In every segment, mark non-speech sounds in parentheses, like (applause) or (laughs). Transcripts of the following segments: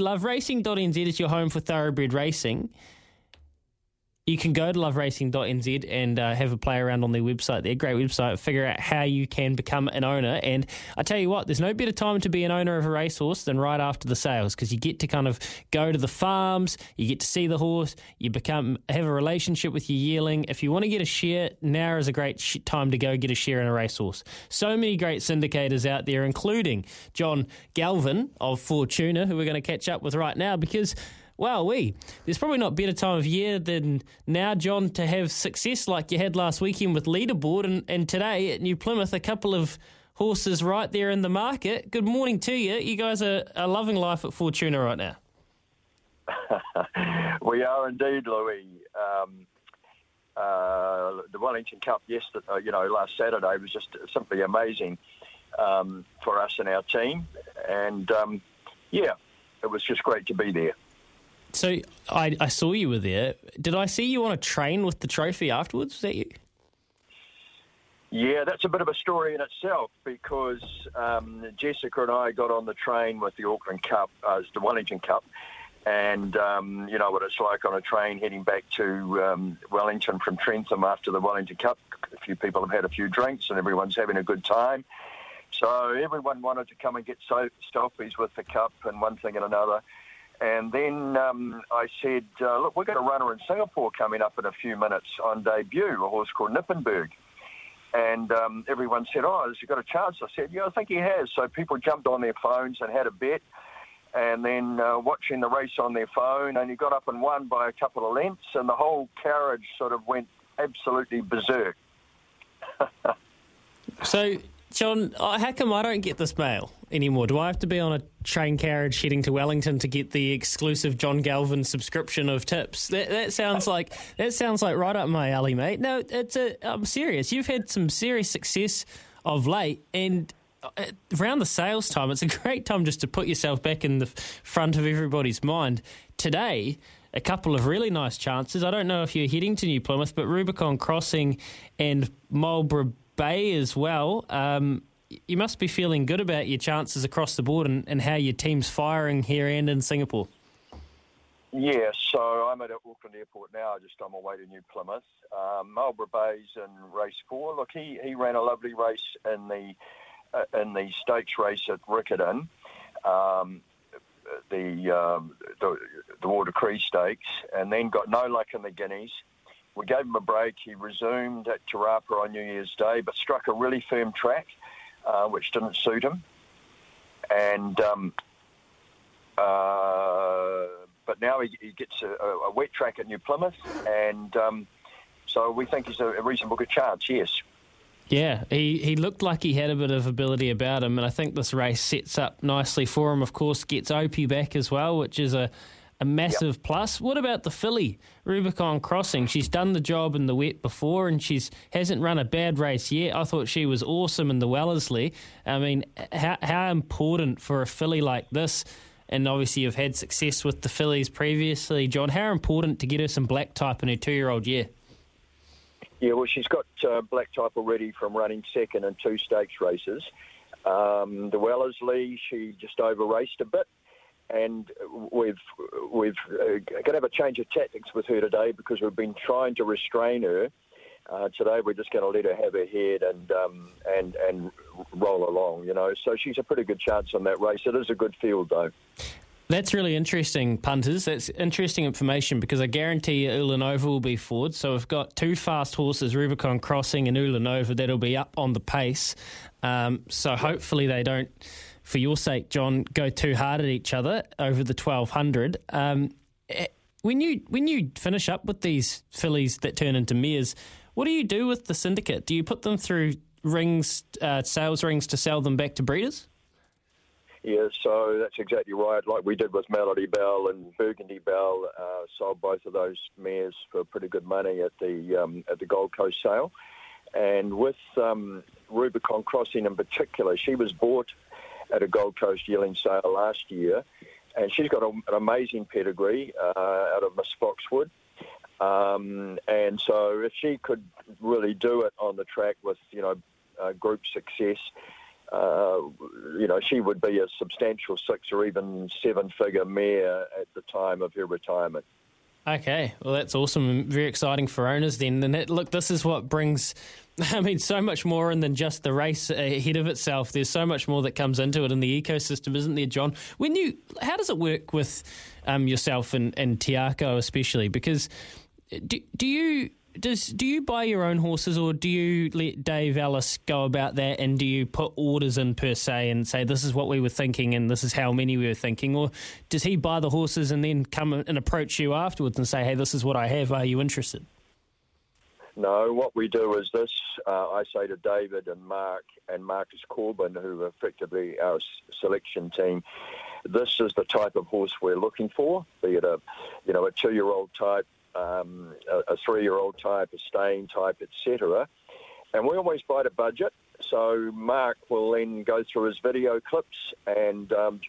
LoveRacing.nz is your home for thoroughbred racing. You can go to loveracing.nz and uh, have a play around on their website. They're great website. Figure out how you can become an owner. And I tell you what, there's no better time to be an owner of a racehorse than right after the sales because you get to kind of go to the farms, you get to see the horse, you become have a relationship with your yearling. If you want to get a share, now is a great sh- time to go get a share in a racehorse. So many great syndicators out there, including John Galvin of Fortuna, who we're going to catch up with right now because well, we. There's probably not better time of year than now, John, to have success like you had last weekend with Leaderboard and, and today at New Plymouth, a couple of horses right there in the market. Good morning to you. You guys are, are loving life at Fortuna right now. (laughs) we are indeed, Louis. Um, uh, the Wellington Cup yesterday, uh, you know, last Saturday was just simply amazing um, for us and our team, and um, yeah, it was just great to be there. So I, I saw you were there. Did I see you on a train with the trophy afterwards? Was that you? Yeah, that's a bit of a story in itself because um, Jessica and I got on the train with the Auckland Cup, uh, the Wellington Cup, and um, you know what it's like on a train heading back to um, Wellington from Trentham after the Wellington Cup. A few people have had a few drinks and everyone's having a good time. So everyone wanted to come and get selfies with the cup and one thing and another. And then um, I said, uh, look, we've got a runner in Singapore coming up in a few minutes on debut, a horse called Nippenberg. And um, everyone said, oh, has he got a chance? I said, yeah, I think he has. So people jumped on their phones and had a bet. And then uh, watching the race on their phone, and he got up and won by a couple of lengths, and the whole carriage sort of went absolutely berserk. (laughs) so, John, uh, how come I don't get this mail? Anymore? Do I have to be on a train carriage heading to Wellington to get the exclusive John Galvin subscription of tips? That, that sounds like that sounds like right up my alley, mate. No, it's a. I'm serious. You've had some serious success of late, and uh, around the sales time, it's a (laughs) great time just to put yourself back in the front of everybody's mind. Today, a couple of really nice chances. I don't know if you're heading to New Plymouth, but Rubicon Crossing and Marlborough Bay as well. Um, you must be feeling good about your chances across the board and, and how your team's firing here and in Singapore. Yeah, so I'm at Auckland Airport now, just on my way to New Plymouth. Um, Marlborough Bay's in race four. Look, he, he ran a lovely race in the uh, in the stakes race at Riccarton, um, the, um, the the Water Cree Stakes, and then got no luck in the Guineas. We gave him a break. He resumed at Te Rapa on New Year's Day, but struck a really firm track uh, which didn't suit him. And um, uh, but now he, he gets a, a, wet track at New Plymouth, and um, so we think he's a, a reasonable good chance. Yes. Yeah, he, he looked like he had a bit of ability about him, and I think this race sets up nicely for him. Of course, gets Opie back as well, which is a a massive yep. plus. What about the filly, Rubicon Crossing? She's done the job in the wet before, and she's hasn't run a bad race yet. I thought she was awesome in the Wellesley. I mean, how how important for a filly like this? And obviously, you've had success with the fillies previously, John. How important to get her some black type in her two-year-old year? Yeah, well, she's got uh, black type already from running second in two stakes races. Um, the Wellesley, she just over raced a bit and we've we've uh, going to have a change of tactics with her today because we've been trying to restrain her. Uh, today we're just going to let her have her head and um, and and roll along, you know. So she's a pretty good chance on that race. It is a good field though. That's really interesting, punters. That's interesting information because I guarantee Ulanova will be forward. So we've got two fast horses, Rubicon Crossing and Ulanova, that'll be up on the pace. Um, so hopefully they don't for your sake, John, go too hard at each other over the 1200. Um, eh, when you when you finish up with these fillies that turn into mares, what do you do with the syndicate? Do you put them through rings, uh, sales rings to sell them back to breeders? Yeah, so that's exactly right. Like we did with Melody Belle and Burgundy Bell, uh, sold both of those mares for pretty good money at the um, at the Gold Coast sale. And with um, Rubicon Crossing in particular, she was bought at a Gold Coast yearling sale last year, and she's got a, an amazing pedigree uh, out of Miss Foxwood. Um, and so, if she could really do it on the track with you know uh, group success, uh, you know, she would be a substantial six or even seven figure mare at the time of her retirement. Okay, well, that's awesome. Very exciting for owners then. And that, look, this is what brings, (laughs) I mean, so much more in than just the race ahead of itself. There's so much more that comes into it in the ecosystem, isn't there, John? When you, how does it work with um, yourself and, and Te Akau especially? Because do, do you does do you buy your own horses or do you let Dave Ellis go about that and do you put orders in per se and say this is what we were thinking and this is how many we were thinking or does he buy the horses and then come and approach you afterwards and say hey this is what I have are you interested? No, what we do is this. Uh, I say to David and Mark and Marcus Corbin, who are effectively our selection team, this is the type of horse we're looking for, be it a, you know, a two-year-old type, um, a, a three-year-old type, a staying type, etc. And we always bite a budget. So Mark will then go through his video clips and um,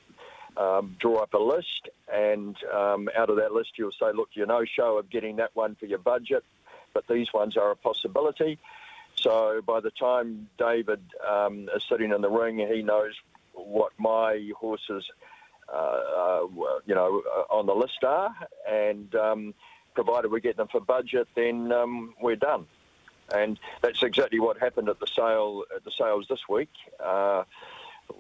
um, draw up a list. And um, out of that list, you'll say, look, you're no show of getting that one for your budget, but these ones are a possibility. So by the time David um, is sitting in the ring, he knows what my horses, uh, uh, you know, uh, on the list are, and um, provided we get them for budget, then um, we're done. And that's exactly what happened at the sale at the sales this week. Uh,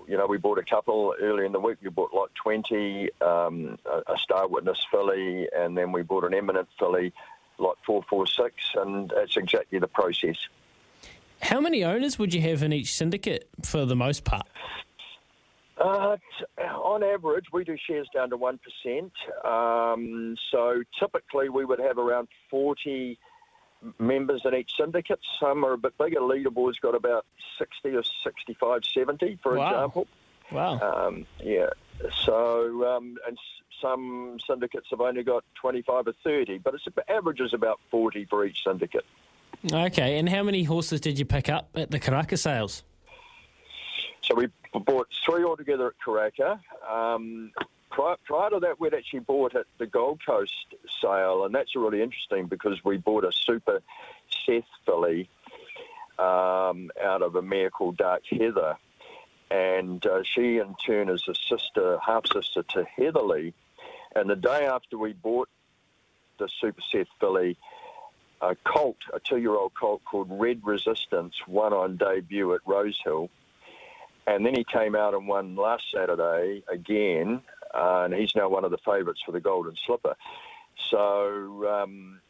you know, we bought a couple early in the week. We bought lot 20, um, a, a, Star Witness filly, and then we bought an Eminent filly, lot 446, and that's exactly the process. How many owners would you have in each syndicate for the most part? Uh, on average, we do shares down to 1%. Um, so typically, we would have around 40 members in each syndicate. Some are a bit bigger. Leaderboard's got about 60 or 65, 70, for wow. example. Wow. Um, yeah. So, um, and some syndicates have only got 25 or 30, but it's average is about 40 for each syndicate. Okay, and how many horses did you pick up at the Karaka sales? So we bought three altogether at Karaka. Um, prior, prior, to that, we'd actually bought at the Gold Coast sale, and that's really interesting because we bought a super Seth filly um, out of a mare called Dark Heather. And uh, she, in turn, is a sister, half sister to Heatherly. And the day after we bought the Super Seth filly, a colt, a two year old colt called Red Resistance, won on debut at Rosehill and then he came out and won last Saturday again, uh, and he's now one of the favourites for the Golden Slipper. So, um,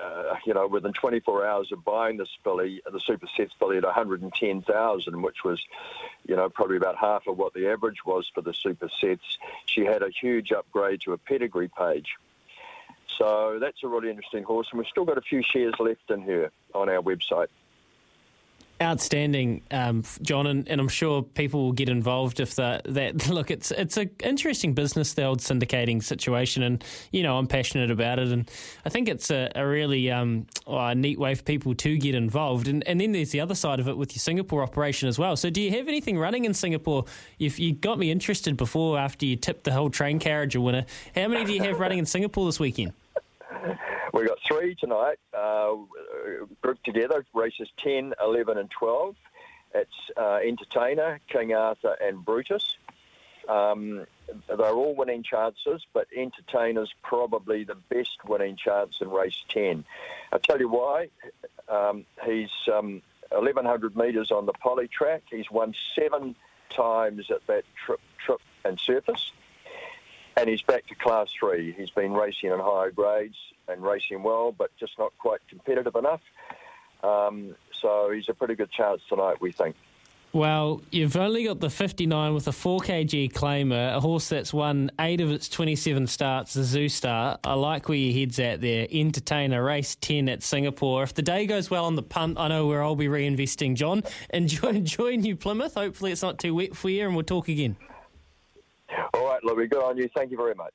uh, you know, within 24 hours of buying this filly, the Super Seth filly at 110,000, which was, you know, probably about half of what the average was for the Super Seth, she had a huge upgrade to a pedigree page. So that's a really interesting horse, and we've still got a few shares left in her on our website. Outstanding, um, John, and, and, I'm sure people will get involved if that. That (laughs) look, it's it's an interesting business, the old syndicating situation, and you know I'm passionate about it, and I think it's a, a really um, oh, a neat way for people to get involved. And, and then there's the other side of it with your Singapore operation as well. So, do you have anything running in Singapore? If you got me interested before, after you tipped the whole train carriage a winner, how many do you have running in Singapore this weekend? (laughs) We've got three tonight, uh, grouped together, races 10, 11, and 12. It's uh, Entertainer, King Arthur, and Brutus. Um, they're all winning chances, but Entertainer's probably the best winning chance in race 10. I'll tell you why. Um, he's um, 1,100 metres on the poly track. He's won seven times at that trip, trip and surface and he's back to class three. He's been racing in higher grades and racing well, but just not quite competitive enough. Um, so he's a pretty good chance tonight, we think. Well, you've only got the 59 with a 4 kg claimer, a horse that's won eight of its 27 starts, the Zoo Star. I like where your head's at there. Entertainer, race 10 at Singapore. If the day goes well on the punt, I know where I'll be reinvesting, John. (laughs) Enjoy, enjoy New Plymouth. Hopefully it's not too wet for you, and we'll talk again. All right, Louis. Good on you. Thank you very much.